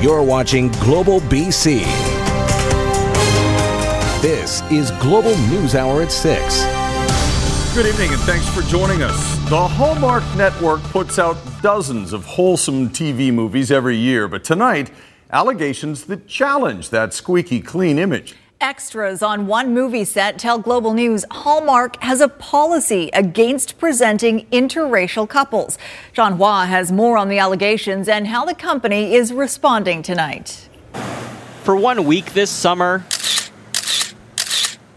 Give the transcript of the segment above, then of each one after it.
You're watching Global BC. This is Global News Hour at 6. Good evening and thanks for joining us. The Hallmark Network puts out dozens of wholesome TV movies every year, but tonight, allegations that challenge that squeaky clean image. Extras on one movie set tell Global News Hallmark has a policy against presenting interracial couples. John Hua has more on the allegations and how the company is responding tonight. For one week this summer,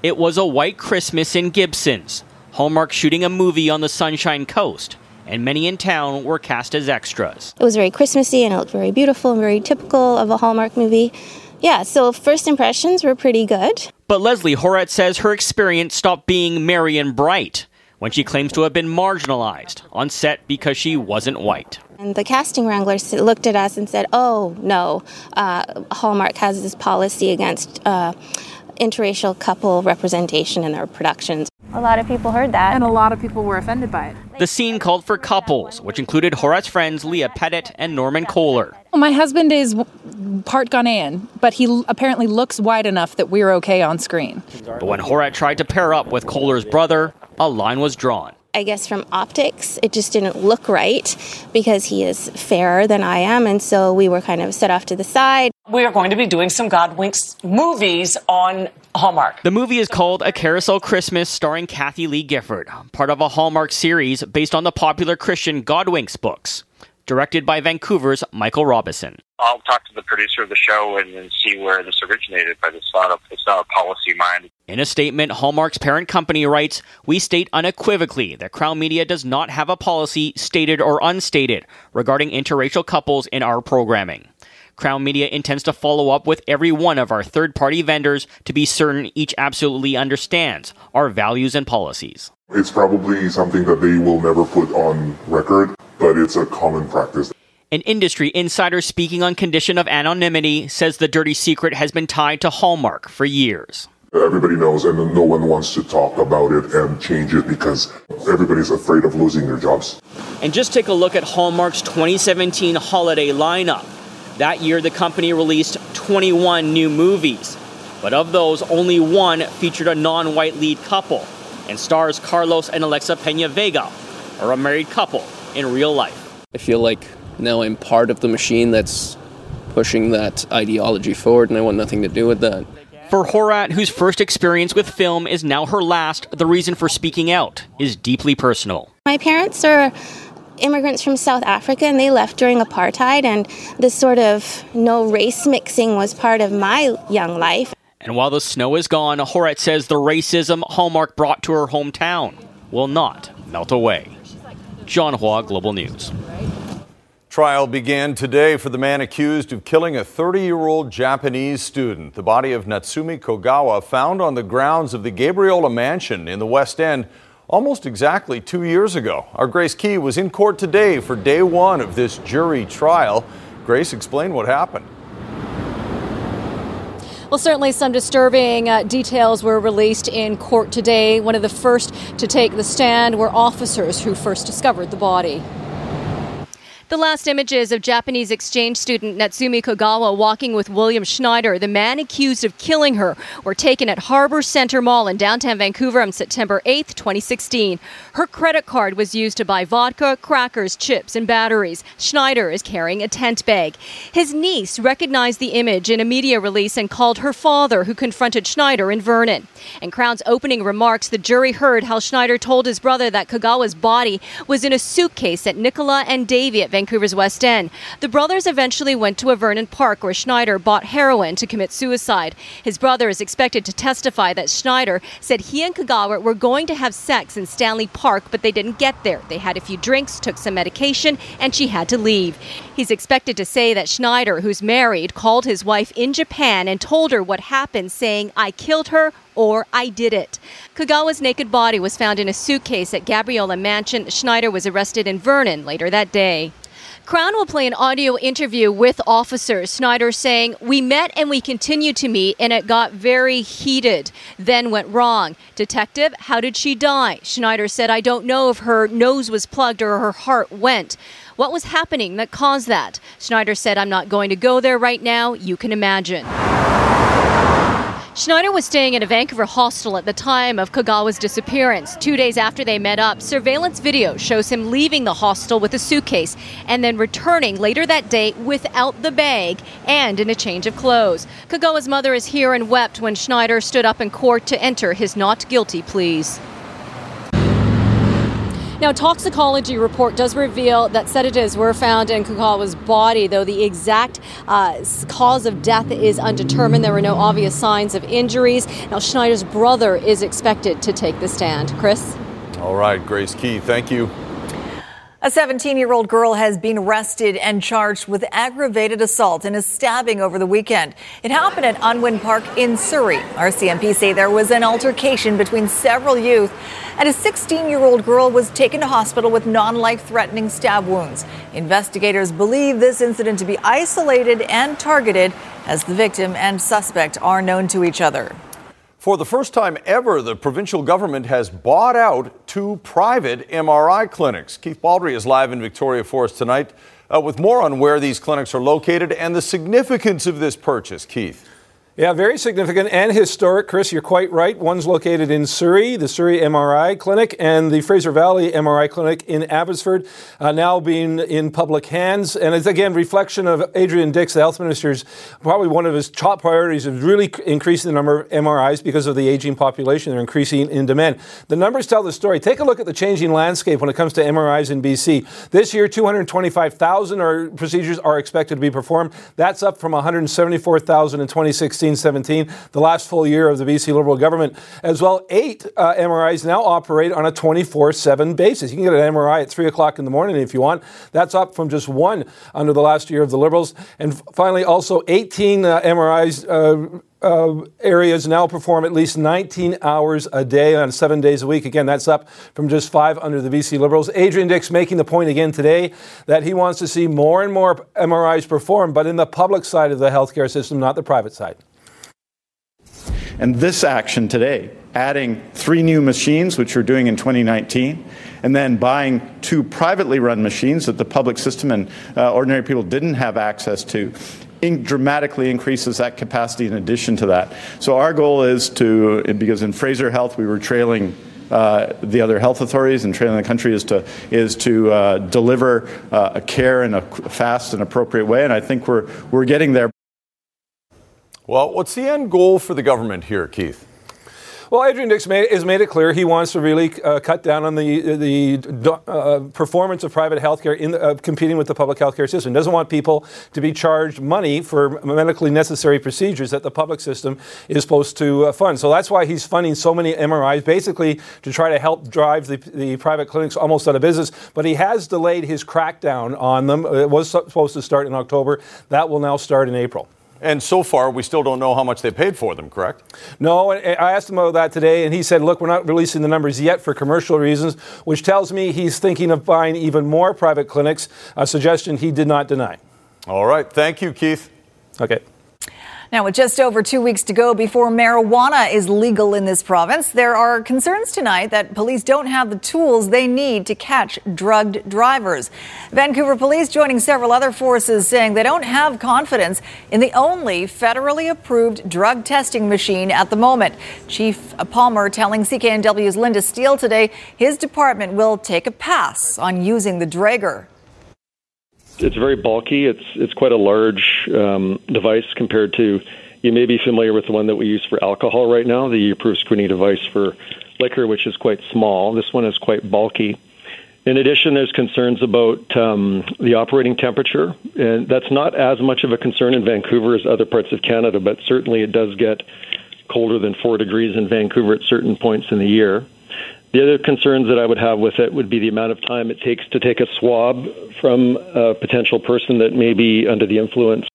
it was a white Christmas in Gibsons. Hallmark shooting a movie on the Sunshine Coast, and many in town were cast as extras. It was very Christmassy and it looked very beautiful and very typical of a Hallmark movie. Yeah, so first impressions were pretty good. But Leslie Horat says her experience stopped being merry and bright when she claims to have been marginalized on set because she wasn't white. And the casting wrangler looked at us and said, oh, no, uh, Hallmark has this policy against uh, interracial couple representation in their productions. A lot of people heard that. And a lot of people were offended by it. The scene called for couples, which included Horat's friends Leah Pettit and Norman Kohler. My husband is part Ghanaian, but he apparently looks white enough that we're okay on screen. But when Horat tried to pair up with Kohler's brother, a line was drawn. I guess from optics, it just didn't look right because he is fairer than I am. And so we were kind of set off to the side. We are going to be doing some God Winks movies on Hallmark. The movie is called A Carousel Christmas, starring Kathie Lee Gifford, part of a Hallmark series based on the popular Christian God Winks books directed by Vancouver's Michael Robison. I'll talk to the producer of the show and, and see where this originated, but it's not a it's not a policy mind. In a statement, Hallmark's parent company writes, "We state unequivocally that Crown Media does not have a policy, stated or unstated, regarding interracial couples in our programming." Crown Media intends to follow up with every one of our third party vendors to be certain each absolutely understands our values and policies. It's probably something that they will never put on record, but it's a common practice. An industry insider speaking on condition of anonymity says the dirty secret has been tied to Hallmark for years. Everybody knows, and no one wants to talk about it and change it because everybody's afraid of losing their jobs. And just take a look at Hallmark's 2017 holiday lineup. That year, the company released 21 new movies. But of those, only one featured a non white lead couple and stars Carlos and Alexa Pena Vega, or a married couple in real life. I feel like now I'm part of the machine that's pushing that ideology forward, and I want nothing to do with that. For Horat, whose first experience with film is now her last, the reason for speaking out is deeply personal. My parents are immigrants from South Africa and they left during apartheid, and this sort of no race mixing was part of my young life. And while the snow is gone, Horat says the racism Hallmark brought to her hometown will not melt away. John Hua, Global News. Trial began today for the man accused of killing a 30 year old Japanese student. The body of Natsumi Kogawa found on the grounds of the Gabriola Mansion in the West End almost exactly two years ago. Our Grace Ke was in court today for day one of this jury trial. Grace, explain what happened. Well, certainly some disturbing uh, details were released in court today. One of the first to take the stand were officers who first discovered the body. The last images of Japanese exchange student Natsumi Kogawa walking with William Schneider, the man accused of killing her, were taken at Harbor Center Mall in downtown Vancouver on September 8, 2016. Her credit card was used to buy vodka, crackers, chips, and batteries. Schneider is carrying a tent bag. His niece recognized the image in a media release and called her father, who confronted Schneider in Vernon. In Crown's opening remarks, the jury heard how Schneider told his brother that Kogawa's body was in a suitcase at Nicola and Davie at Vancouver's West End. The brothers eventually went to a Vernon park where Schneider bought heroin to commit suicide. His brother is expected to testify that Schneider said he and Kogawa were going to have sex in Stanley Park, but they didn't get there. They had a few drinks, took some medication, and she had to leave. He's expected to say that Schneider, who's married, called his wife in Japan and told her what happened, saying, I killed her or I did it. Kogawa's naked body was found in a suitcase at Gabriola Mansion. Schneider was arrested in Vernon later that day. Crown will play an audio interview with officers. Schneider saying, We met and we continue to meet, and it got very heated, then went wrong. Detective, how did she die? Schneider said, I don't know if her nose was plugged or her heart went. What was happening that caused that? Schneider said, I'm not going to go there right now. You can imagine. Schneider was staying at a Vancouver hostel at the time of Kogawa's disappearance. Two days after they met up, surveillance video shows him leaving the hostel with a suitcase and then returning later that day without the bag and in a change of clothes. Kogawa's mother is here and wept when Schneider stood up in court to enter his not guilty pleas. Now, toxicology report does reveal that sedatives were found in Kogawa's body, though the exact uh, cause of death is undetermined. There were no obvious signs of injuries. Now, Schneider's brother is expected to take the stand. Chris? All right, Grace Ke, thank you. A 17 year old girl has been arrested and charged with aggravated assault and a stabbing over the weekend. It happened at Unwin Park in Surrey. RCMP say there was an altercation between several youth, and a 16 year old girl was taken to hospital with non life threatening stab wounds. Investigators believe this incident to be isolated and targeted as the victim and suspect are known to each other. For the first time ever, the provincial government has bought out two private MRI clinics. Keith Baldry is live in Victoria for us tonight uh, with more on where these clinics are located and the significance of this purchase. Keith. Yeah, very significant and historic. Chris, you're quite right. One's located in Surrey, the Surrey MRI Clinic, and the Fraser Valley MRI Clinic in Abbotsford, uh, now being in public hands. And it's again reflection of Adrian Dix, the health minister's probably one of his top priorities is really increasing the number of MRIs because of the aging population. They're increasing in demand. The numbers tell the story. Take a look at the changing landscape when it comes to MRIs in BC. This year, 225,000 procedures are expected to be performed. That's up from 174,000 in 2016. 16 17, the last full year of the BC Liberal government. As well, eight uh, MRIs now operate on a 24 7 basis. You can get an MRI at 3 o'clock in the morning if you want. That's up from just one under the last year of the Liberals. And finally, also 18 uh, MRIs. Uh, uh, areas now perform at least 19 hours a day on seven days a week. Again, that's up from just five under the BC Liberals. Adrian Dix making the point again today that he wants to see more and more MRIs performed, but in the public side of the healthcare system, not the private side. And this action today, adding three new machines, which we're doing in 2019, and then buying two privately run machines that the public system and uh, ordinary people didn't have access to, in dramatically increases that capacity in addition to that. So our goal is to, because in Fraser Health we were trailing uh, the other health authorities and trailing the country is to is to uh, deliver uh, a care in a fast and appropriate way, and I think we're we're getting there. Well, what's the end goal for the government here, Keith? Well, Adrian Dix made, has made it clear he wants to really uh, cut down on the the uh, performance of private healthcare in the, uh, competing with the public healthcare system. Doesn't want people to be charged money for medically necessary procedures that the public system is supposed to uh, fund. So that's why he's funding so many MRIs, basically to try to help drive the, the private clinics almost out of business. But he has delayed his crackdown on them. It was supposed to start in October. That will now start in April. And so far, we still don't know how much they paid for them, correct? No, I asked him about that today, and he said, look, we're not releasing the numbers yet for commercial reasons, which tells me he's thinking of buying even more private clinics, a suggestion he did not deny. All right. Thank you, Keith. Okay. Now, with just over two weeks to go before marijuana is legal in this province, there are concerns tonight that police don't have the tools they need to catch drugged drivers. Vancouver police joining several other forces saying they don't have confidence in the only federally approved drug testing machine at the moment. Chief Palmer telling CKNW's Linda Steele today his department will take a pass on using the Draeger it's very bulky. It's it's quite a large um, device compared to. You may be familiar with the one that we use for alcohol right now, the approved screening device for liquor, which is quite small. This one is quite bulky. In addition, there's concerns about um, the operating temperature, and that's not as much of a concern in Vancouver as other parts of Canada, but certainly it does get colder than four degrees in Vancouver at certain points in the year. The other concerns that I would have with it would be the amount of time it takes to take a swab from a potential person that may be under the influence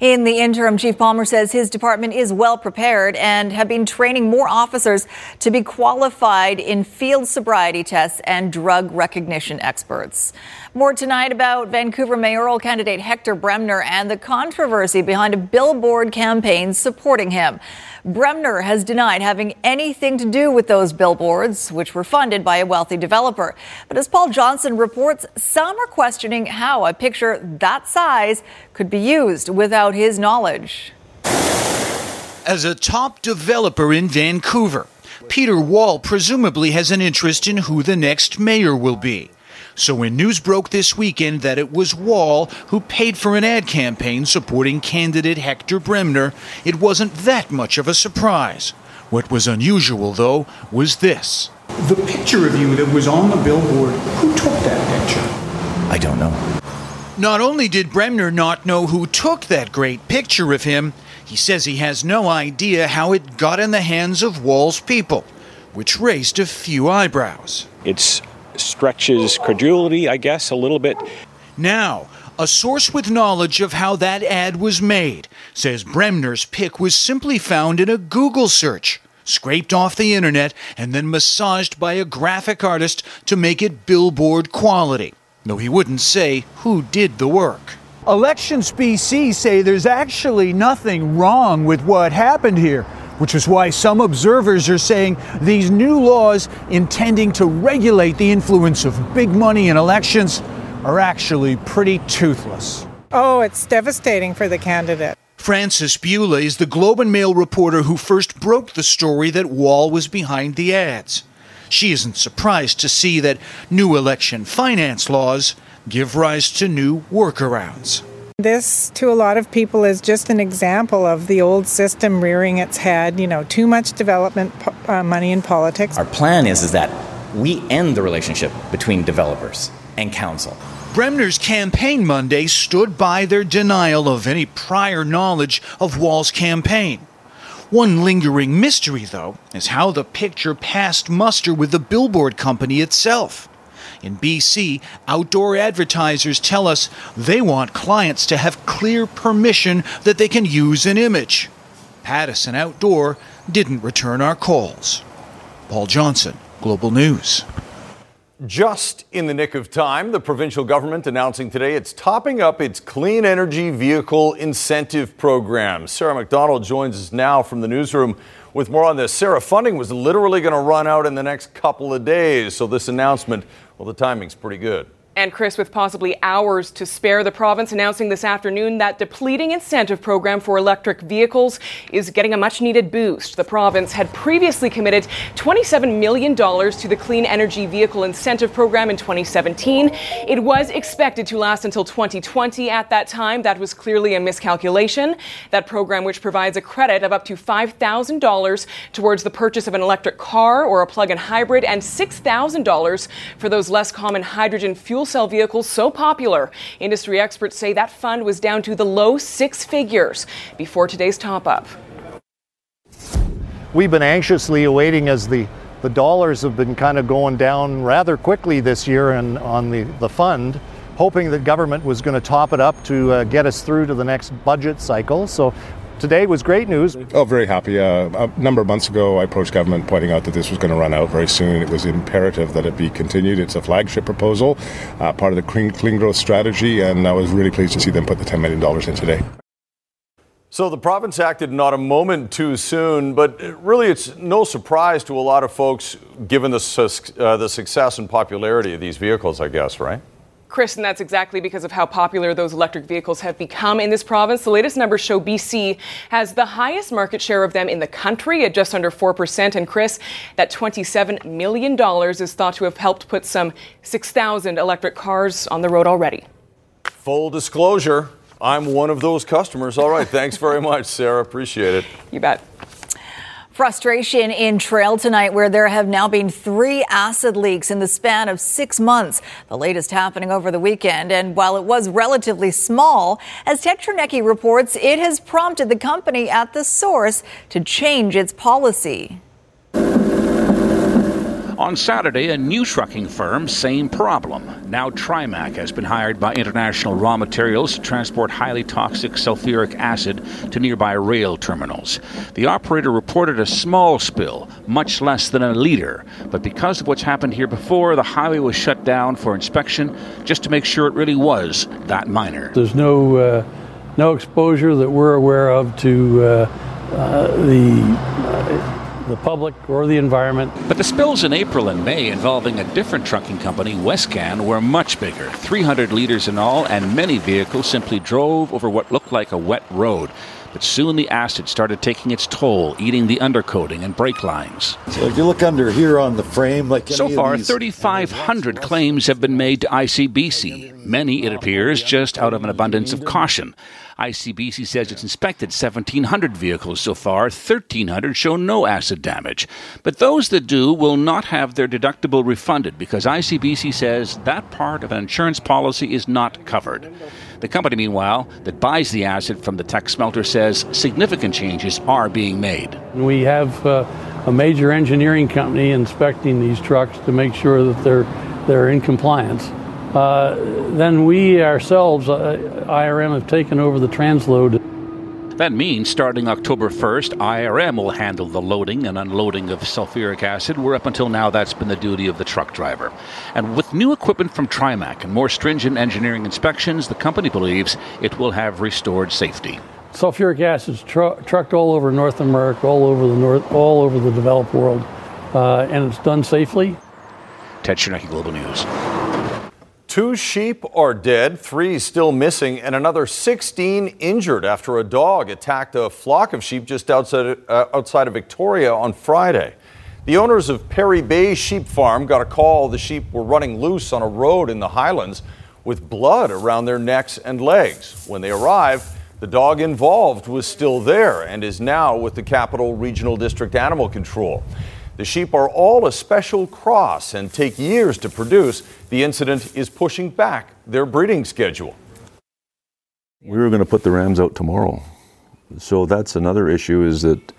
In the interim, Chief Palmer says his department is well prepared and have been training more officers to be qualified in field sobriety tests and drug recognition experts. More tonight about Vancouver mayoral candidate Hector Bremner and the controversy behind a billboard campaign supporting him. Bremner has denied having anything to do with those billboards, which were funded by a wealthy developer. But as Paul Johnson reports, some are questioning how a picture that size could be used without his knowledge. As a top developer in Vancouver, Peter Wall presumably has an interest in who the next mayor will be. So when news broke this weekend that it was Wall who paid for an ad campaign supporting candidate Hector Bremner, it wasn't that much of a surprise. What was unusual, though, was this. The picture of you that was on the billboard, who took that picture? I don't know. Not only did Bremner not know who took that great picture of him, he says he has no idea how it got in the hands of Wall's people, which raised a few eyebrows. It's stretches credulity, I guess, a little bit. Now, a source with knowledge of how that ad was made says Bremner's pic was simply found in a Google search, scraped off the internet, and then massaged by a graphic artist to make it billboard quality, though he wouldn't say who did the work. Elections BC say there's actually nothing wrong with what happened here which is why some observers are saying these new laws intending to regulate the influence of big money in elections are actually pretty toothless. Oh, it's devastating for the candidate. Frances Bula is the Globe and Mail reporter who first broke the story that Wall was behind the ads. She isn't surprised to see that new election finance laws give rise to new workarounds. This, to a lot of people, is just an example of the old system rearing its head. You know, too much development uh, money in politics. Our plan is, is that we end the relationship between developers and council. Bremner's campaign Monday stood by their denial of any prior knowledge of Wall's campaign. One lingering mystery, though, is how the picture passed muster with the billboard company itself. In BC, outdoor advertisers tell us they want clients to have clear permission that they can use an image. Pattison Outdoor didn't return our calls. Paul Johnson, Global News. Just in the nick of time, the provincial government announcing today it's topping up its clean energy vehicle incentive program. Sarah McDonald joins us now from the newsroom with more on this. Sarah, funding was literally going to run out in the next couple of days, so this announcement well, the timing's pretty good. And Chris, with possibly hours to spare, the province announcing this afternoon that depleting incentive program for electric vehicles is getting a much needed boost. The province had previously committed $27 million to the Clean Energy Vehicle Incentive Program in 2017. It was expected to last until 2020 at that time. That was clearly a miscalculation. That program, which provides a credit of up to $5,000 towards the purchase of an electric car or a plug in hybrid, and $6,000 for those less common hydrogen fuel fuel cell vehicles so popular. Industry experts say that fund was down to the low six figures before today's top up. We've been anxiously awaiting as the the dollars have been kind of going down rather quickly this year and on the, the fund, hoping that government was going to top it up to uh, get us through to the next budget cycle. So today was great news. Oh, very happy. Uh, a number of months ago, I approached government pointing out that this was going to run out very soon. It was imperative that it be continued. It's a flagship proposal, uh, part of the clean, clean growth strategy, and I was really pleased to see them put the $10 million in today. So the province acted not a moment too soon, but really it's no surprise to a lot of folks given the, uh, the success and popularity of these vehicles, I guess, right? Chris, and that's exactly because of how popular those electric vehicles have become in this province. The latest numbers show BC has the highest market share of them in the country at just under 4%. And Chris, that $27 million is thought to have helped put some 6,000 electric cars on the road already. Full disclosure, I'm one of those customers. All right. Thanks very much, Sarah. Appreciate it. You bet. Frustration in Trail tonight, where there have now been three acid leaks in the span of six months. The latest happening over the weekend. And while it was relatively small, as Ted Chernecki reports, it has prompted the company at the source to change its policy. On Saturday, a new trucking firm, same problem. Now Trimac has been hired by International Raw Materials to transport highly toxic sulfuric acid to nearby rail terminals. The operator reported a small spill, much less than a liter, but because of what's happened here before, the highway was shut down for inspection just to make sure it really was that minor. There's no uh, no exposure that we're aware of to uh, uh, the uh, the public or the environment. But the spills in April and May involving a different trucking company, Westcan, were much bigger 300 liters in all, and many vehicles simply drove over what looked like a wet road. But soon the acid started taking its toll, eating the undercoating and brake lines. So if you look under here on the frame, like so far, 3,500 claims have been made to ICBC. Many, it appears, just out of an abundance of caution. ICBC says it's inspected 1,700 vehicles so far. 1,300 show no acid damage. But those that do will not have their deductible refunded because ICBC says that part of an insurance policy is not covered. The company, meanwhile, that buys the acid from the Teck smelter says significant changes are being made. We have uh, a major engineering company inspecting these trucks to make sure that they're they're in compliance. Uh, then we ourselves, uh, IRM, have taken over the transload. That means starting October 1st, IRM will handle the loading and unloading of sulfuric acid, where up until now that's been the duty of the truck driver. And with new equipment from Trimac and more stringent engineering inspections, the company believes it will have restored safety. Sulfuric acid is tr- trucked all over North America, all over the north, all over the developed world, uh, and it's done safely. Ted Chernecki, Global News. Two sheep are dead, three still missing, and another 16 injured after a dog attacked a flock of sheep just outside, uh, outside of Victoria on Friday. The owners of Perry Bay Sheep Farm got a call the sheep were running loose on a road in the Highlands with blood around their necks and legs. When they arrived, the dog involved was still there and is now with the Capital Regional District Animal Control. The sheep are all a special cross and take years to produce. The incident is pushing back their breeding schedule. We were going to put the rams out tomorrow. So that's another issue is that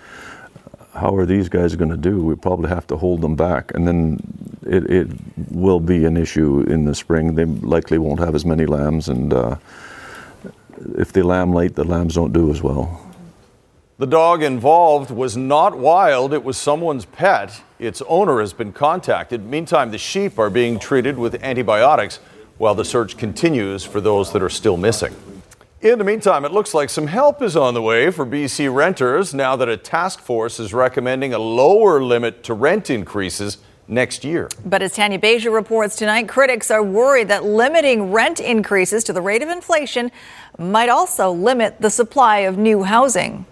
how are these guys going to do? We probably have to hold them back. And then it, it will be an issue in the spring. They likely won't have as many lambs. And uh, if they lamb late, the lambs don't do as well. The dog involved was not wild, it was someone's pet. Its owner has been contacted. Meantime, the sheep are being treated with antibiotics while the search continues for those that are still missing. In the meantime, it looks like some help is on the way for BC renters now that a task force is recommending a lower limit to rent increases next year. But as Tanya Beja reports tonight, critics are worried that limiting rent increases to the rate of inflation might also limit the supply of new housing.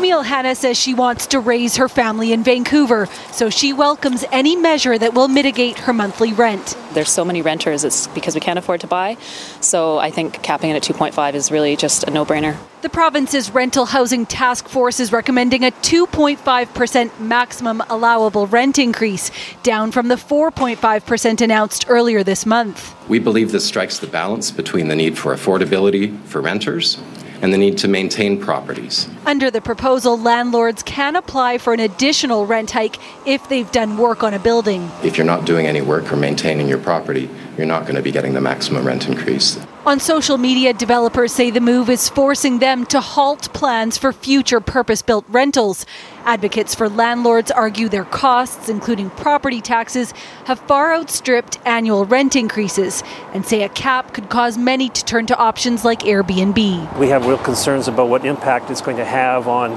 Camille Hanna says she wants to raise her family in Vancouver, so she welcomes any measure that will mitigate her monthly rent. There's so many renters, it's because we can't afford to buy. So I think capping it at 2.5 is really just a no brainer. The province's rental housing task force is recommending a 2.5% maximum allowable rent increase, down from the 4.5% announced earlier this month. We believe this strikes the balance between the need for affordability for renters and the need to maintain properties. Under the proposal, landlords can apply for an additional rent hike if they've done work on a building. If you're not doing any work or maintaining your property, you're not going to be getting the maximum rent increase. On social media, developers say the move is forcing them to halt plans for future purpose built rentals. Advocates for landlords argue their costs, including property taxes, have far outstripped annual rent increases and say a cap could cause many to turn to options like Airbnb. We have real concerns about what impact it's going to have on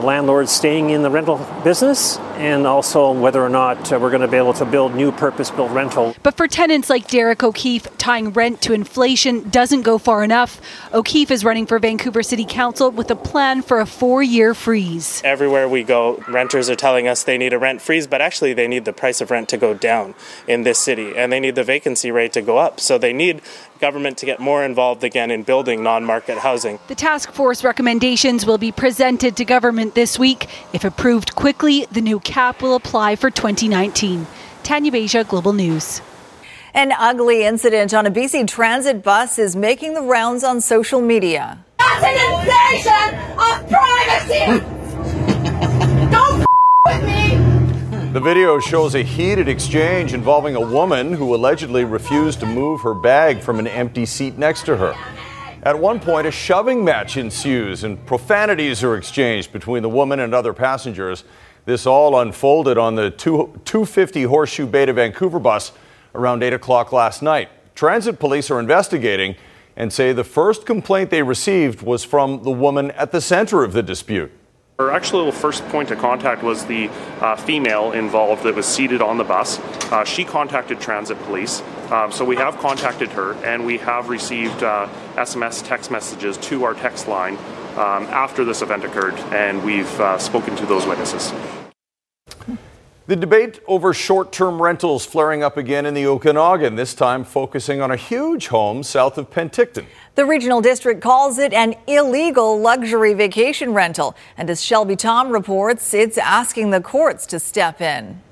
landlords staying in the rental business and also whether or not uh, we're going to be able to build new purpose built rental. But for tenants like Derrick O'Keefe, tying rent to inflation doesn't go far enough. O'Keefe is running for Vancouver City Council with a plan for a four year freeze. Everywhere we go, renters are telling us they need a rent freeze, but actually they need the price of rent to go down in this city and they need the vacancy rate to go up. So they need government to get more involved again in building non market housing. The task force recommendations will be presented to government this week. If approved quickly, the new cap will apply for 2019. Tanya Beja, Global News. An ugly incident on a BC transit bus is making the rounds on social media. That's an invasion of privacy! Don't f- with me! The video shows a heated exchange involving a woman who allegedly refused to move her bag from an empty seat next to her. At one point, a shoving match ensues and profanities are exchanged between the woman and other passengers. This all unfolded on the 250 Horseshoe Bay to Vancouver bus around 8 o'clock last night. Transit police are investigating and say the first complaint they received was from the woman at the center of the dispute. Our actual first point of contact was the uh, female involved that was seated on the bus. Uh, she contacted transit police. Um, so we have contacted her and we have received uh, SMS text messages to our text line um, after this event occurred, and we've uh, spoken to those witnesses. The debate over short term rentals flaring up again in the Okanagan, this time focusing on a huge home south of Penticton. The regional district calls it an illegal luxury vacation rental. And as Shelby Thom reports, it's asking the courts to step in.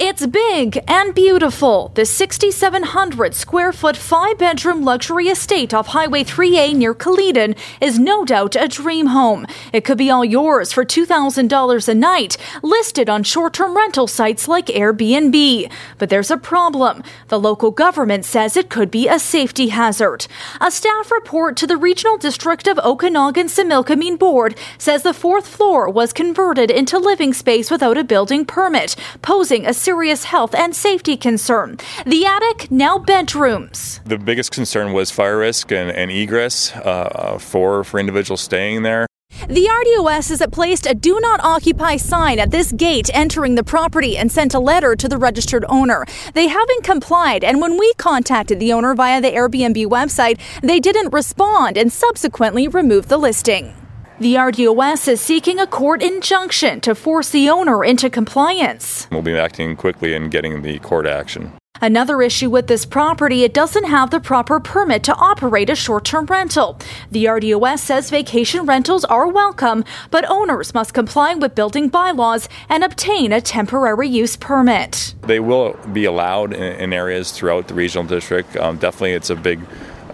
It's big and beautiful. The 6,700 square foot five bedroom luxury estate off Highway 3A near Kaleden is no doubt a dream home. It could be all yours for $2,000 a night, listed on short term rental sites like Airbnb. But there's a problem. The local government says it could be a safety hazard. A staff report to the Regional District of Okanagan Similkameen Board says the fourth floor was converted into living space without a building permit, posing a serious health and safety concern. The attic, now bedrooms. The biggest concern was fire risk and, and egress uh, for, for individuals staying there. The RDOS has placed a do not occupy sign at this gate entering the property and sent a letter to the registered owner. They haven't complied, and when we contacted the owner via the Airbnb website, they didn't respond and subsequently removed the listing. The RDOS is seeking a court injunction to force the owner into compliance. We'll be acting quickly and getting the court action. Another issue with this property, it doesn't have the proper permit to operate a short term rental. The RDOS says vacation rentals are welcome, but owners must comply with building bylaws and obtain a temporary use permit. They will be allowed in, in areas throughout the regional district. Um, definitely, it's a big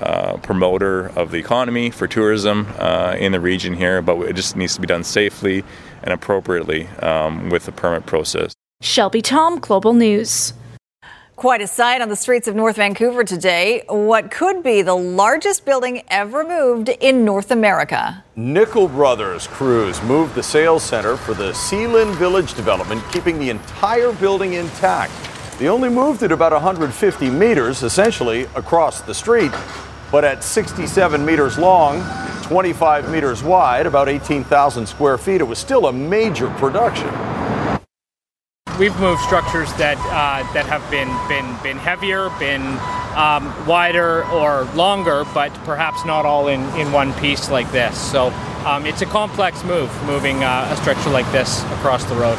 uh, promoter of the economy for tourism uh, in the region here, but it just needs to be done safely and appropriately um, with the permit process. Shelby Thom, Global News. Quite a sight on the streets of North Vancouver today. What could be the largest building ever moved in North America. Nickel Brothers crews moved the sales center for the Seylynn Village development, keeping the entire building intact. They only moved it about 150 meters, essentially across the street, but at 67 meters long, 25 meters wide, about 18,000 square feet, it was still a major production. We've moved structures that uh, that have been been been heavier, been um, wider or longer, but perhaps not all in, in one piece like this. So um, it's a complex move, moving uh, a structure like this across the road.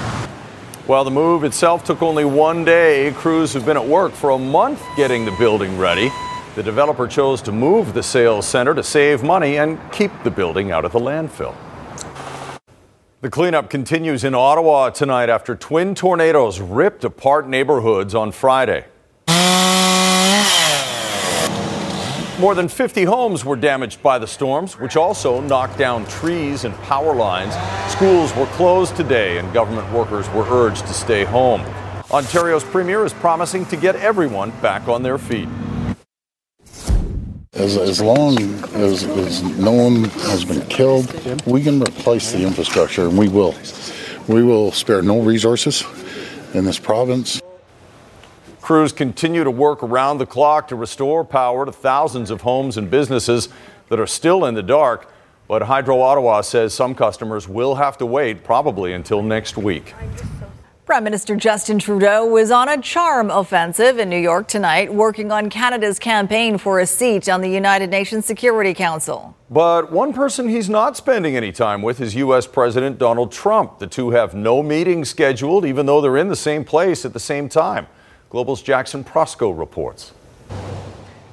While the move itself took only one day, crews have been at work for a month getting the building ready. The developer chose to move the sales center to save money and keep the building out of the landfill. The cleanup continues in Ottawa tonight after twin tornadoes ripped apart neighborhoods on Friday. More than 50 homes were damaged by the storms, which also knocked down trees and power lines. Schools were closed today, and government workers were urged to stay home. Ontario's premier is promising to get everyone back on their feet. As, as long as, as no one has been killed, we can replace the infrastructure, and we will. We will spare no resources in this province. Crews continue to work around the clock to restore power to thousands of homes and businesses that are still in the dark. But Hydro Ottawa says some customers will have to wait probably until next week. Prime Minister Justin Trudeau was on a charm offensive in New York tonight, working on Canada's campaign for a seat on the United Nations Security Council. But one person he's not spending any time with is U.S. President Donald Trump. The two have no meetings scheduled, even though they're in the same place at the same time. Global's Jackson Proskow reports.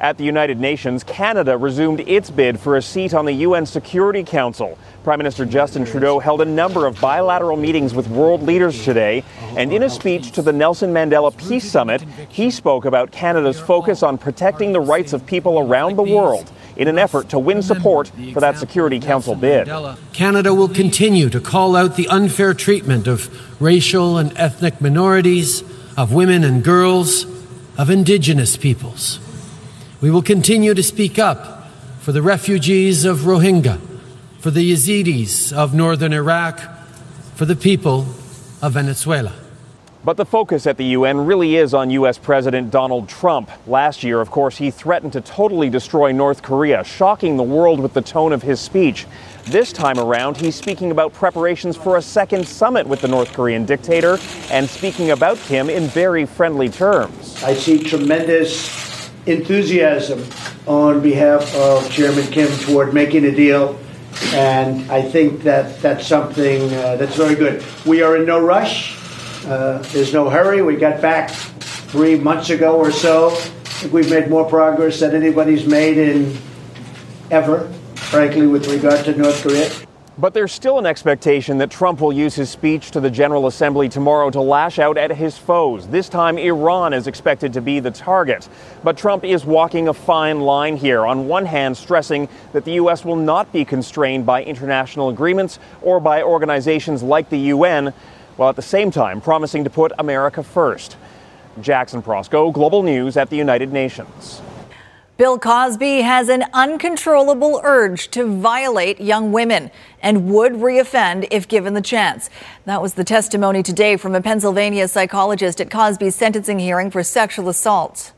At the United Nations, Canada resumed its bid for a seat on the UN Security Council. Prime Minister Justin Trudeau held a number of bilateral meetings with world leaders today, and in a speech to the Nelson Mandela Peace Summit, he spoke about Canada's focus on protecting the rights of people around the world, in an effort to win support for that Security Council bid. Canada will continue to call out the unfair treatment of racial and ethnic minorities, of women and girls, of Indigenous peoples. We will continue to speak up for the refugees of Rohingya, for the Yazidis of northern Iraq, for the people of Venezuela. But the focus at the UN really is on U.S. President Donald Trump. Last year, of course, he threatened to totally destroy North Korea, shocking the world with the tone of his speech. This time around, he's speaking about preparations for a second summit with the North Korean dictator and speaking about Kim in very friendly terms. I see tremendous enthusiasm on behalf of Chairman Kim toward making a deal, and I think that that's something uh, that's very good. We are in no rush. Uh, there's no hurry. We got back three months ago or so. I think we've made more progress than anybody's made in ever, frankly, with regard to North Korea. But there's still an expectation that Trump will use his speech to the General Assembly tomorrow to lash out at his foes. This time, Iran is expected to be the target. But Trump is walking a fine line here, on one hand, stressing that the U.S. will not be constrained by international agreements or by organizations like the UN, while at the same time promising to put America first. Jackson Proskow, Global News at the United Nations. Bill Cosby has an uncontrollable urge to violate young women and would reoffend if given the chance. That was the testimony today from a Pennsylvania psychologist at Cosby's sentencing hearing for sexual assault.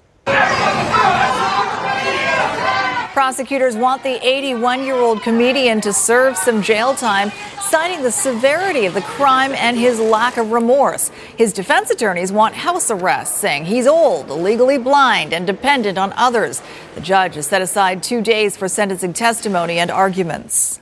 Prosecutors want the 81 year old comedian to serve some jail time, citing the severity of the crime and his lack of remorse. His defense attorneys want house arrest, saying he's old, legally blind, and dependent on others. The judge has set aside two days for sentencing testimony and arguments.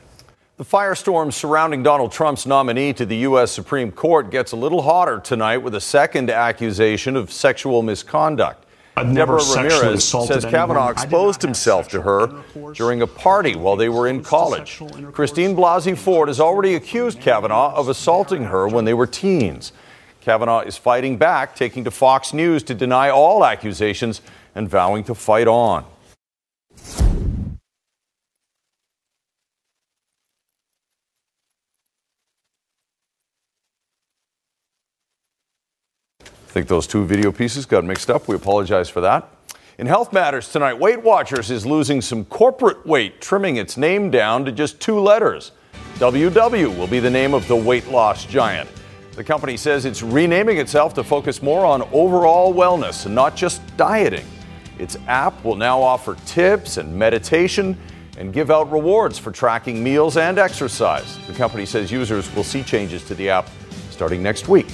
The firestorm surrounding Donald Trump's nominee to the U.S. Supreme Court gets a little hotter tonight with a second accusation of sexual misconduct. Deborah Ramirez says Kavanaugh exposed himself to her during a party while they were in college. Christine Blasey Ford has already accused Kavanaugh of assaulting her when they were teens. Kavanaugh is fighting back, taking to Fox News to deny all accusations and vowing to fight on. I think those two video pieces got mixed up. We apologize for that. In Health Matters tonight, Weight Watchers is losing some corporate weight, trimming its name down to just two letters. WW will be the name of the weight loss giant. The company says it's renaming itself to focus more on overall wellness and not just dieting. Its app will now offer tips and meditation and give out rewards for tracking meals and exercise. The company says users will see changes to the app starting next week.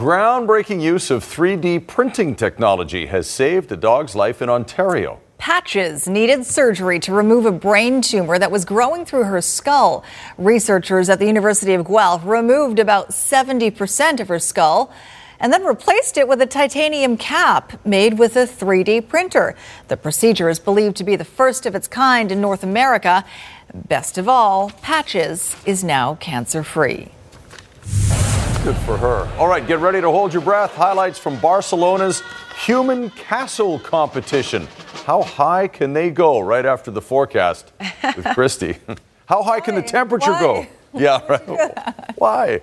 Groundbreaking use of 3D printing technology has saved a dog's life in Ontario. Patches needed surgery to remove a brain tumor that was growing through her skull. Researchers at the University of Guelph removed about 70% of her skull and then replaced it with a titanium cap made with a 3D printer. The procedure is believed to be the first of its kind in North America. Best of all, Patches is now cancer free. Good for her. All right, get ready to hold your breath. Highlights from Barcelona's Human Castle competition. How high can they go right after the forecast with Christy? How high can the temperature Why? go? Yeah, right. Why?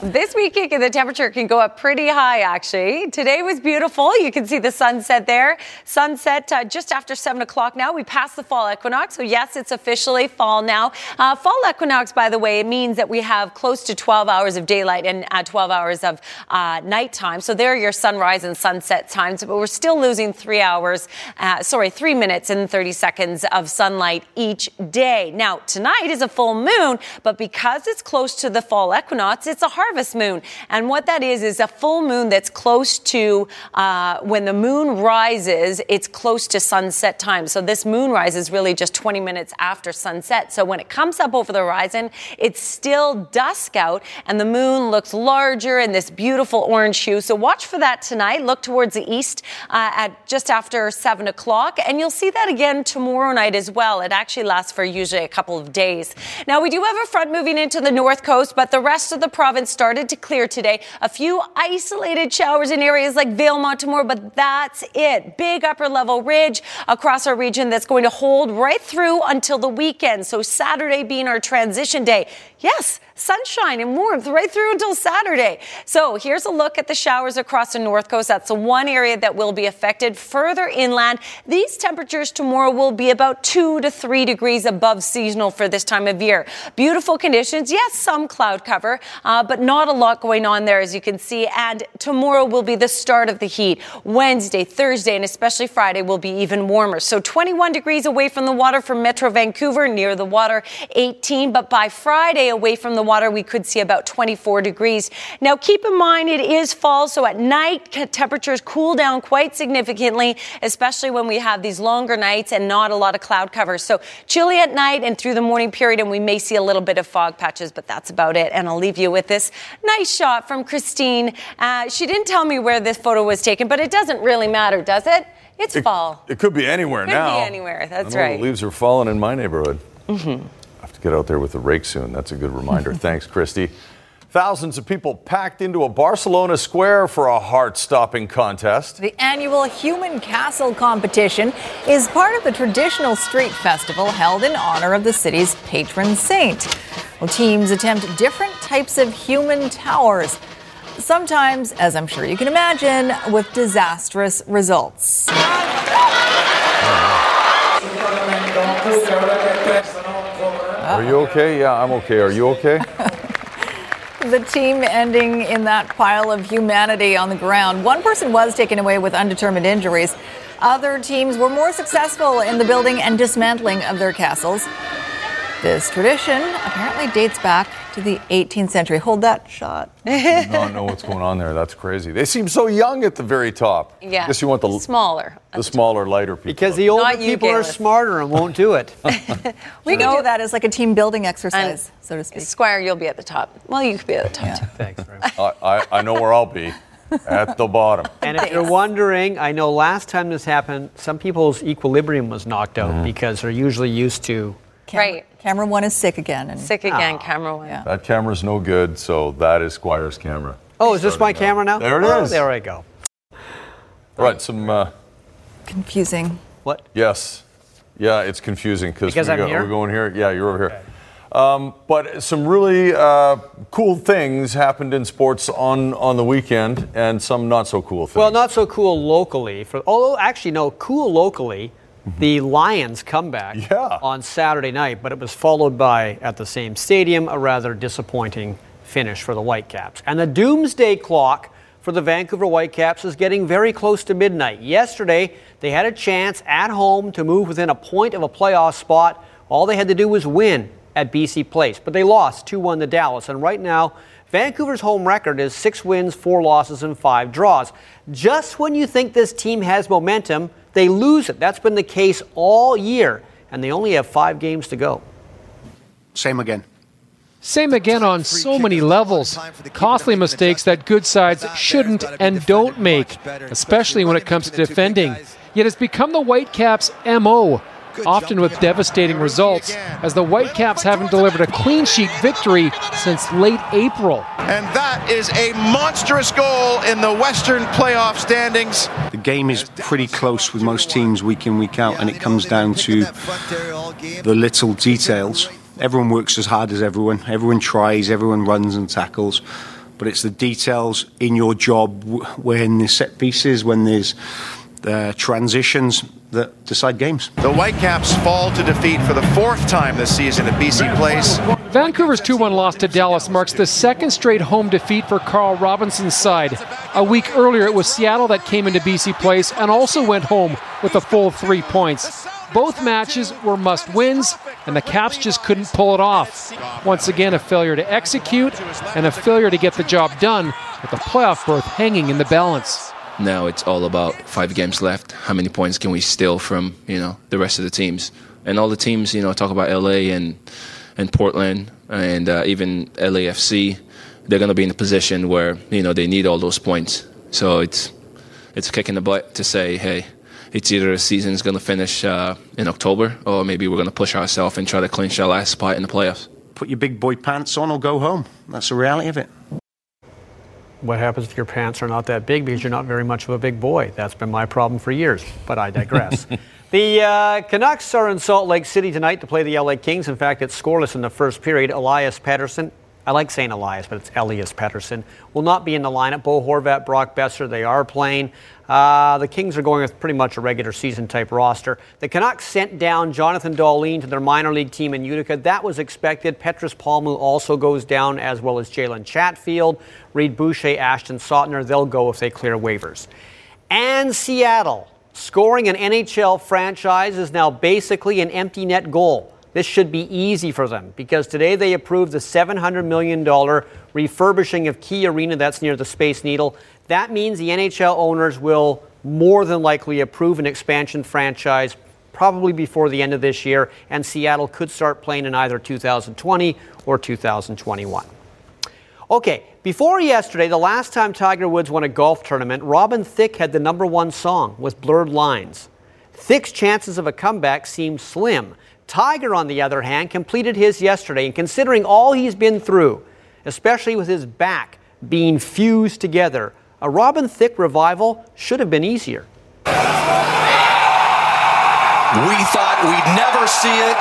This weekend, the temperature can go up pretty high, actually. Today was beautiful. You can see the sunset there. Sunset uh, just after 7 o'clock now. We passed the fall equinox. So, yes, it's officially fall now. Uh, fall equinox, by the way, it means that we have close to 12 hours of daylight and uh, 12 hours of uh, nighttime. So, there are your sunrise and sunset times. But we're still losing three hours, uh, sorry, three minutes and 30 seconds of sunlight each day. Now, tonight is a full moon, but because it's close to the fall equinox, it's harvest moon. And what that is, is a full moon that's close to uh, when the moon rises, it's close to sunset time. So this moonrise is really just 20 minutes after sunset. So when it comes up over the horizon, it's still dusk out and the moon looks larger in this beautiful orange hue. So watch for that tonight. Look towards the east uh, at just after 7 o'clock. And you'll see that again tomorrow night as well. It actually lasts for usually a couple of days. Now, we do have a front moving into the north coast, but the rest of the province province started to clear today. A few isolated showers in areas like Vail, Montemore, but that's it. Big upper level ridge across our region that's going to hold right through until the weekend. So Saturday being our transition day. Yes, sunshine and warmth right through until Saturday. So here's a look at the showers across the north coast. That's the one area that will be affected. Further inland, these temperatures tomorrow will be about two to three degrees above seasonal for this time of year. Beautiful conditions. Yes, some cloud cover, uh, but not a lot going on there, as you can see. And tomorrow will be the start of the heat. Wednesday, Thursday, and especially Friday will be even warmer. So 21 degrees away from the water for Metro Vancouver, near the water 18. But by Friday, away from the water, we could see about 24 degrees. Now, keep in mind it is fall, so at night temperatures cool down quite significantly, especially when we have these longer nights and not a lot of cloud cover. So chilly at night and through the morning period, and we may see a little bit of fog patches, but that's about it. And I'll leave you with this nice shot from Christine. Uh, she didn't tell me where this photo was taken, but it doesn't really matter, does it? It's it, fall. It could be anywhere could now. Could be anywhere. That's right. The leaves are falling in my neighborhood. Mm-hmm. I have to get out there with the rake soon. That's a good reminder. Thanks, Christy. Thousands of people packed into a Barcelona square for a heart stopping contest. The annual Human Castle competition is part of the traditional street festival held in honor of the city's patron saint. Well, teams attempt different types of human towers, sometimes, as I'm sure you can imagine, with disastrous results. Are you okay? Yeah, I'm okay. Are you okay? the team ending in that pile of humanity on the ground. One person was taken away with undetermined injuries. Other teams were more successful in the building and dismantling of their castles. This tradition apparently dates back to the 18th century. Hold that shot. I do not know what's going on there. That's crazy. They seem so young at the very top. Yeah. Guess you want the smaller. the smaller, lighter people. Because the older Not you, people are smarter and won't do it. We can do that as like a team building exercise, so to speak. Squire, you'll be at the top. Well, you could be at the top too. Thanks very much. I, I, I know where I'll be. At the bottom. And if you're wondering, I know last time this happened, some people's equilibrium was knocked Mm-hmm. out because they're usually used to. Camera, Camera one is sick again. And, Sick again, camera one. That camera's no good, so that is Squire's camera. Oh, is this my camera now? There it oh, is. There I go. All right, some. Uh, Confusing. What? yes. Yeah, it's confusing because Because we I'm go, here? we're going here. Yeah, you're over here. Um, but some really uh, cool things happened in sports on, on the weekend, and some not so cool things. Well, not so cool locally. For although actually no, cool locally. The Lions comeback on Saturday night, but it was followed by at the same stadium a rather disappointing finish for the Whitecaps. And the doomsday clock for the Vancouver Whitecaps is getting very close to midnight. Yesterday, they had a chance at home to move within a point of a playoff spot. All they had to do was win at BC Place, but they lost 2 1 to Dallas. And right now, Vancouver's home record is six wins, four losses, and five draws. Just when you think this team has momentum, they lose it. That's been the case all year, and they only have five games to go. Same again. Same again on so many levels. Costly mistakes that good sides shouldn't and don't make, especially when it comes to defending. Yet it's become the Whitecaps' MO, often with devastating results, as the Whitecaps haven't delivered a clean sheet victory since late April. And that is a monstrous goal in the Western playoff standings. The game is pretty close with most teams week in, week out, and it comes down to the little details. Everyone works as hard as everyone, everyone tries, everyone runs and tackles. But it's the details in your job when there's set pieces, when there's uh, transitions that decide games. The Whitecaps fall to defeat for the fourth time this season at BC Place. Vancouver's 2 1 loss to Dallas marks the second straight home defeat for Carl Robinson's side. A week earlier, it was Seattle that came into BC Place and also went home with a full three points. Both matches were must wins, and the Caps just couldn't pull it off. Once again, a failure to execute and a failure to get the job done, with the playoff berth hanging in the balance. Now it's all about five games left. How many points can we steal from you know the rest of the teams? And all the teams, you know, talk about LA and and Portland and uh, even LAFC. They're going to be in a position where you know they need all those points. So it's it's a kick in the butt to say, hey, it's either the season's going to finish uh, in October or maybe we're going to push ourselves and try to clinch our last spot in the playoffs. Put your big boy pants on or go home. That's the reality of it. What happens if your pants are not that big because you're not very much of a big boy? That's been my problem for years, but I digress. the uh, Canucks are in Salt Lake City tonight to play the LA Kings. In fact, it's scoreless in the first period. Elias Pettersson, I like saying Elias, but it's Elias Pettersson, will not be in the lineup. Bo Horvat, Brock Boeser, they are playing. Uh, the Kings are going with pretty much a regular season type roster. The Canucks sent down Jonathan Dahlen to their minor league team in Utica. That was expected. Petrus Palmu also goes down, as well as Jalen Chatfield, Reid Boucher, Ashton Sautner. They'll go if they clear waivers. And Seattle, scoring an NHL franchise is now basically an empty net goal. This should be easy for them because today they approved the $700 million refurbishing of Key Arena, that's near the Space Needle. That means the NHL owners will more than likely approve an expansion franchise probably before the end of this year, and Seattle could start playing in either 2020 or 2021. Okay, before yesterday, the last time Tiger Woods won a golf tournament, Robin Thicke had the number one song with Blurred Lines. Thicke's chances of a comeback seemed slim. Tiger, on the other hand, completed his yesterday, and considering all he's been through, especially with his back being fused together, a Robin Thicke revival should have been easier. We thought we'd never see it.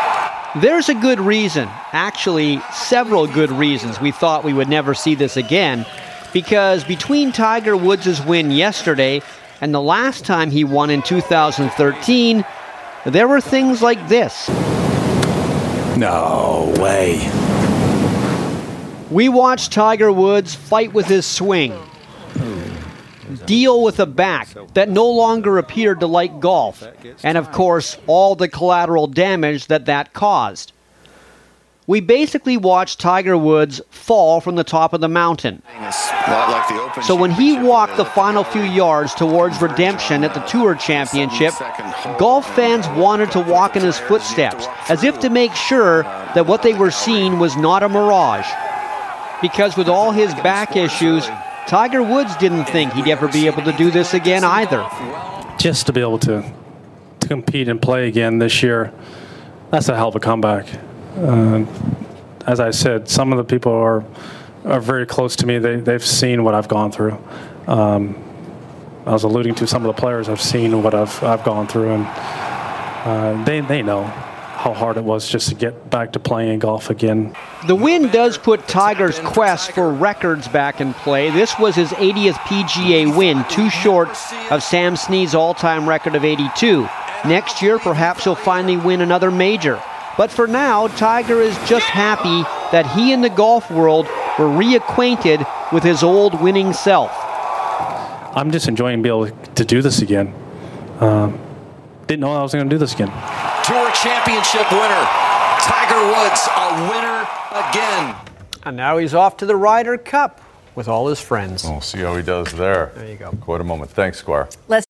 There's a good reason, actually, several good reasons we thought we would never see this again. Because between Tiger Woods' win yesterday and the last time he won in 2013, there were things like this. No way. We watched Tiger Woods fight with his swing, deal with a back that no longer appeared to like golf, and of course, all the collateral damage that that caused. We basically watched Tiger Woods fall from the top of the mountain. So when he walked the final few yards towards redemption at the Tour Championship, golf fans wanted to walk in his footsteps, as if to make sure that what they were seeing was not a mirage. Because with all his back issues, Tiger Woods didn't think he'd ever be able to do this again either. Just to be able to, to compete and play again this year, that's a hell of a comeback. Uh, as I said, some of the people are are very close to me. They they've seen what I've gone through. Um, I was alluding to some of the players. I've seen what I've I've gone through, and uh, they they know how hard it was just to get back to playing golf again. The win does put Tiger's quest for records back in play. This was his 80th PGA win, too short of Sam Snead's all-time record of 82. Next year, perhaps he'll finally win another major. But for now, Tiger is just happy that he and the golf world were reacquainted with his old winning self. I'm just enjoying being able to do this again. Um, didn't know I was going to do this again. Tour Championship winner, Tiger Woods, a winner again. And now he's off to the Ryder Cup with all his friends. We'll see how he does there. There you go. Quite a moment. Thanks, Squire. Let's.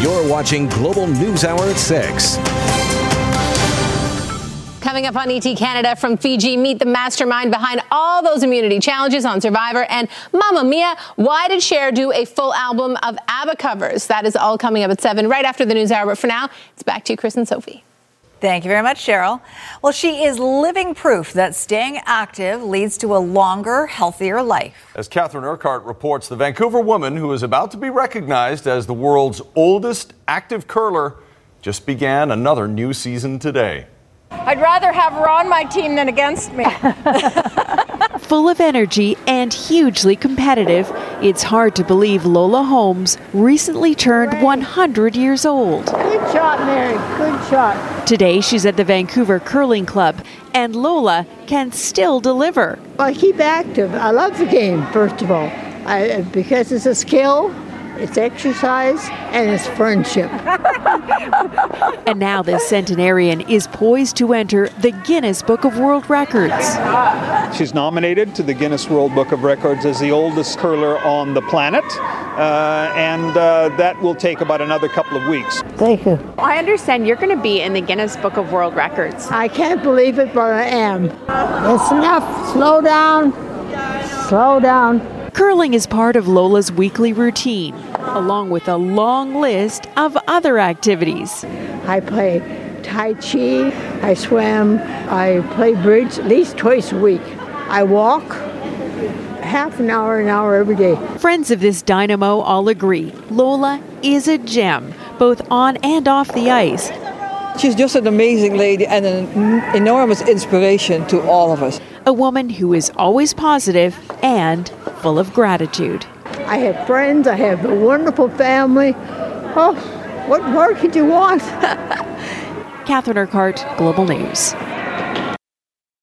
You're watching Global News Hour at 6. Coming up on ET Canada from Fiji, meet the mastermind behind all those immunity challenges on Survivor. And Mamma Mia, why did Cher do a full album of ABBA covers? That is all coming up at 7 right after the news hour. But for now, it's back to you, Chris and Sophie. Thank you very much, Cheryl. Well, she is living proof that staying active leads to a longer, healthier life. As Catherine Urquhart reports, the Vancouver woman who is about to be recognized as the world's oldest active curler just began another new season today. I'd rather have her on my team than against me. Full of energy and hugely competitive, it's hard to believe Lola Holmes recently turned 100 years old. Good shot, Mary. Good shot. Today, she's at the Vancouver Curling Club, and Lola can still deliver. I keep active. I love the game, first of all, I, because it's a skill it's exercise, and it's friendship. and now this centenarian is poised to enter the Guinness Book of World Records. She's nominated to the Guinness World Book of Records as the oldest curler on the planet, uh, and uh, that will take about another couple of weeks. Thank you. I understand you're going to be in the Guinness Book of World Records. I can't believe it, but I am. It's enough. Slow down. Slow down. Curling is part of Lola's weekly routine, along with a long list of other activities. I play Tai Chi, I swim, I play bridge at least twice a week. I walk half an hour, an hour every day. Friends of this dynamo all agree Lola is a gem, both on and off the ice. She's just an amazing lady and an enormous inspiration to all of us. A woman who is always positive and full of gratitude. I have friends, I have a wonderful family. Oh, what more could you want? Catherine Urquhart, Global News.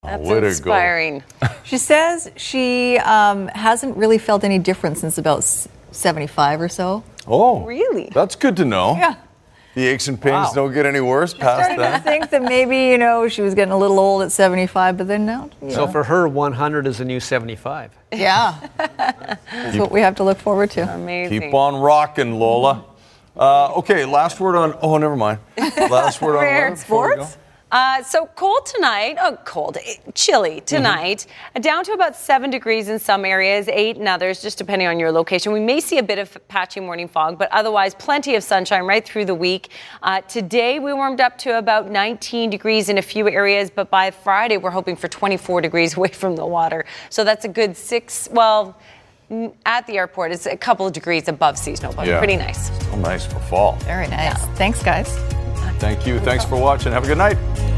That's way inspiring. She says she um, hasn't really felt any difference since about 75 or so. Oh, Really? That's good to know. Yeah. The aches and pains Wow. don't get any worse past Starting to that. think that maybe, you know, she was getting a little old at 75, but then now, you So know. for her, 100 is a new 75. Yeah. That's what we have to look forward to. Amazing. Keep on rocking, Lola. Uh, okay, last word on. Oh, never mind. Last word on Rare weather before sports. Uh, so cold tonight, oh, cold, eh, chilly tonight, uh, down to about seven degrees in some areas, eight in others, just depending on your location. We may see a bit of patchy morning fog, but otherwise plenty of sunshine right through the week. Uh, today we warmed up to about 19 degrees in a few areas, but by Friday we're hoping for 24 degrees away from the water. So that's a good six, well, at the airport, it's a couple of degrees above seasonal, but Yeah. pretty nice. Oh, nice for fall. Very nice. Thanks, guys. Thank you. Thanks for watching. Have a good night.